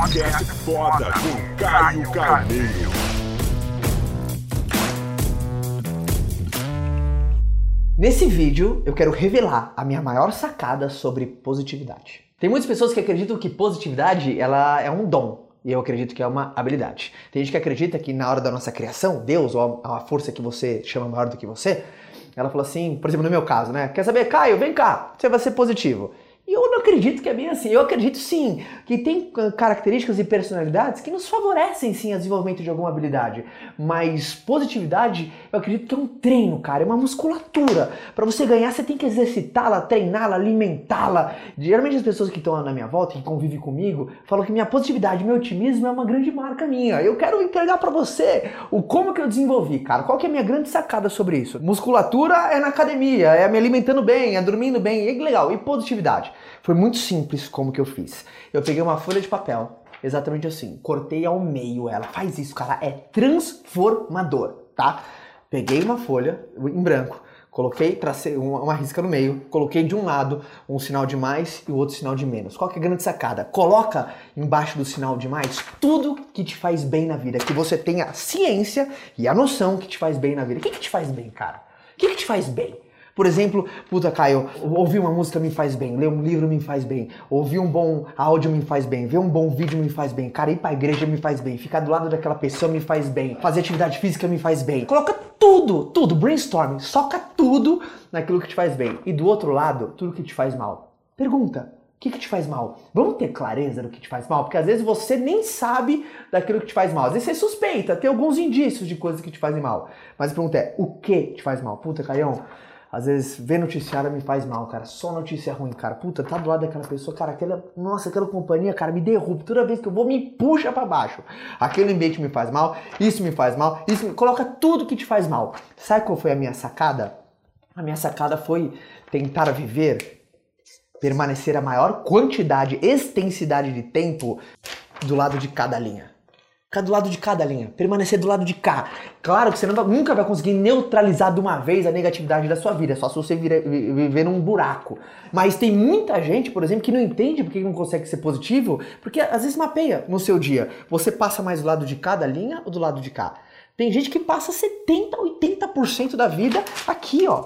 Podcast foda com Caio Carneiro. Nesse vídeo, eu quero revelar a minha maior sacada sobre positividade. Tem muitas pessoas que acreditam que positividade ela é um dom. E eu acredito que é uma habilidade. Tem gente que acredita que na hora da nossa criação, Deus ou a força que você chama maior do que você, ela falou assim, por exemplo, no meu caso, né? Quer saber, Caio, vem cá, você vai ser positivo. Acredito que é bem assim. Eu acredito sim que tem características e personalidades que nos favorecem sim ao desenvolvimento de alguma habilidade. Mas positividade, eu acredito que é um treino, cara, é uma musculatura. Para você ganhar, você tem que exercitá-la, treiná-la, alimentá-la. Geralmente as pessoas que estão na minha volta, que convivem comigo, falam que minha positividade, meu otimismo é uma grande marca minha. Eu quero entregar para você o como que eu desenvolvi, cara. Qual que é a minha grande sacada sobre isso? Musculatura é na academia, é me alimentando bem, é dormindo bem, e legal. E positividade? Foi muito simples como que eu fiz. Eu peguei uma folha de papel, exatamente assim, cortei ao meio ela. Faz isso, cara, é transformador, tá? Peguei uma folha em branco, coloquei, tracei uma, uma risca no meio, coloquei de um lado um sinal de mais e o outro sinal de menos. Qual que é a grande sacada? Coloca embaixo do sinal de mais tudo que te faz bem na vida, que você tenha a ciência e a noção que te faz bem na vida. O que, que te faz bem, cara? O que, que te faz bem? Por exemplo, puta Caio, ouvir uma música me faz bem, ler um livro me faz bem, ouvir um bom áudio me faz bem, ver um bom vídeo me faz bem, cara, ir pra igreja me faz bem, ficar do lado daquela pessoa me faz bem, fazer atividade física me faz bem. Coloca tudo, tudo, brainstorming, soca tudo naquilo que te faz bem. E do outro lado, tudo que te faz mal. Pergunta, o que, que te faz mal? Vamos ter clareza do que te faz mal? Porque às vezes você nem sabe daquilo que te faz mal. Às vezes você suspeita, tem alguns indícios de coisas que te fazem mal. Mas a pergunta é, o que te faz mal? Puta, Caião, às vezes, ver noticiário me faz mal, cara. Só notícia ruim, cara. Puta, tá do lado daquela pessoa, cara. Aquela, nossa, aquela companhia, cara, me derruba. Toda vez que eu vou, me puxa para baixo. Aquele ambiente me faz mal, isso me faz mal, isso me... Coloca tudo que te faz mal. Sabe qual foi a minha sacada? A minha sacada foi tentar viver, permanecer a maior quantidade, extensidade de tempo do lado de cada linha. Ficar do lado de cada linha, permanecer do lado de cá. Claro que você vai, nunca vai conseguir neutralizar de uma vez a negatividade da sua vida, é só se você vira, viver num buraco. Mas tem muita gente, por exemplo, que não entende porque não consegue ser positivo, porque às vezes mapeia no seu dia. Você passa mais do lado de cada linha ou do lado de cá? Tem gente que passa 70, 80% da vida aqui, ó.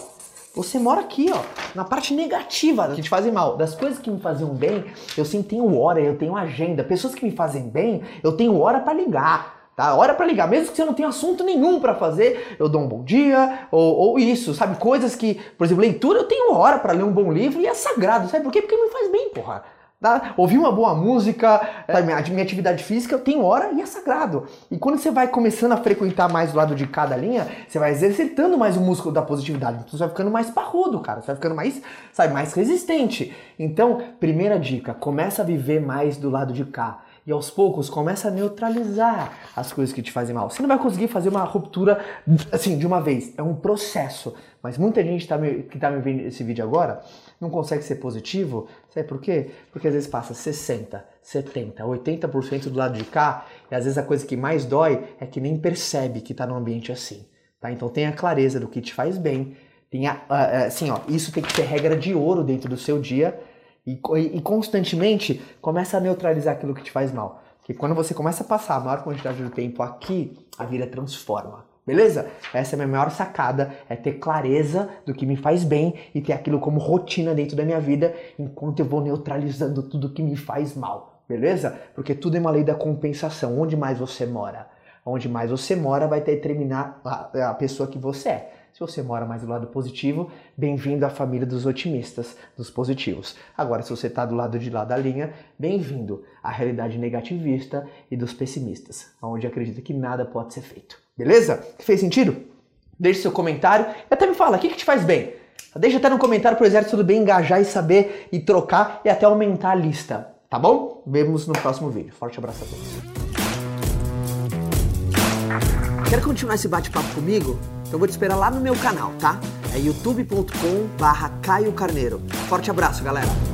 Você mora aqui, ó, na parte negativa que te fazem mal. Das coisas que me faziam bem, eu sim tenho hora, eu tenho agenda. Pessoas que me fazem bem, eu tenho hora para ligar. Tá? Hora para ligar, mesmo que você não tenha assunto nenhum para fazer, eu dou um bom dia, ou, ou, isso, sabe? Coisas que, por exemplo, leitura, eu tenho hora para ler um bom livro e é sagrado, sabe por quê? Porque me faz bem, porra. Tá? Ouvir uma boa música, tá? minha, minha atividade física, tenho hora e é sagrado. E quando você vai começando a frequentar mais o lado de cada linha, você vai exercitando mais o músculo da positividade. Então você vai ficando mais parrudo, cara. Você vai ficando mais, sabe, mais resistente. Então, primeira dica, começa a viver mais do lado de cá e aos poucos começa a neutralizar as coisas que te fazem mal. Você não vai conseguir fazer uma ruptura assim de uma vez, é um processo. Mas muita gente tá me, que está me vendo esse vídeo agora não consegue ser positivo. Sabe por quê? Porque às vezes passa 60, 70, 80% do lado de cá e às vezes a coisa que mais dói é que nem percebe que está num ambiente assim. Tá? Então tenha clareza do que te faz bem. Tenha, assim, ó, isso tem que ser regra de ouro dentro do seu dia e, e constantemente começa a neutralizar aquilo que te faz mal. Porque quando você começa a passar a maior quantidade do tempo aqui, a vida transforma. Beleza? Essa é a minha maior sacada, é ter clareza do que me faz bem e ter aquilo como rotina dentro da minha vida, enquanto eu vou neutralizando tudo que me faz mal. Beleza? Porque tudo é uma lei da compensação. Onde mais você mora? Onde mais você mora vai determinar a, a pessoa que você é. Se você mora mais do lado positivo, bem-vindo à família dos otimistas, dos positivos. Agora, se você está do lado de lá da linha, bem-vindo à realidade negativista e dos pessimistas, onde acredita que nada pode ser feito. Beleza? Fez sentido? Deixe seu comentário e até me fala, o que, que te faz bem? Deixa até no comentário pro exército do bem engajar e saber e trocar e até aumentar a lista, tá bom? Vemos no próximo vídeo. Forte abraço a todos. Quer continuar esse bate-papo comigo? Então vou te esperar lá no meu canal, tá? É youtube.com barra Caio Carneiro. Forte abraço, galera!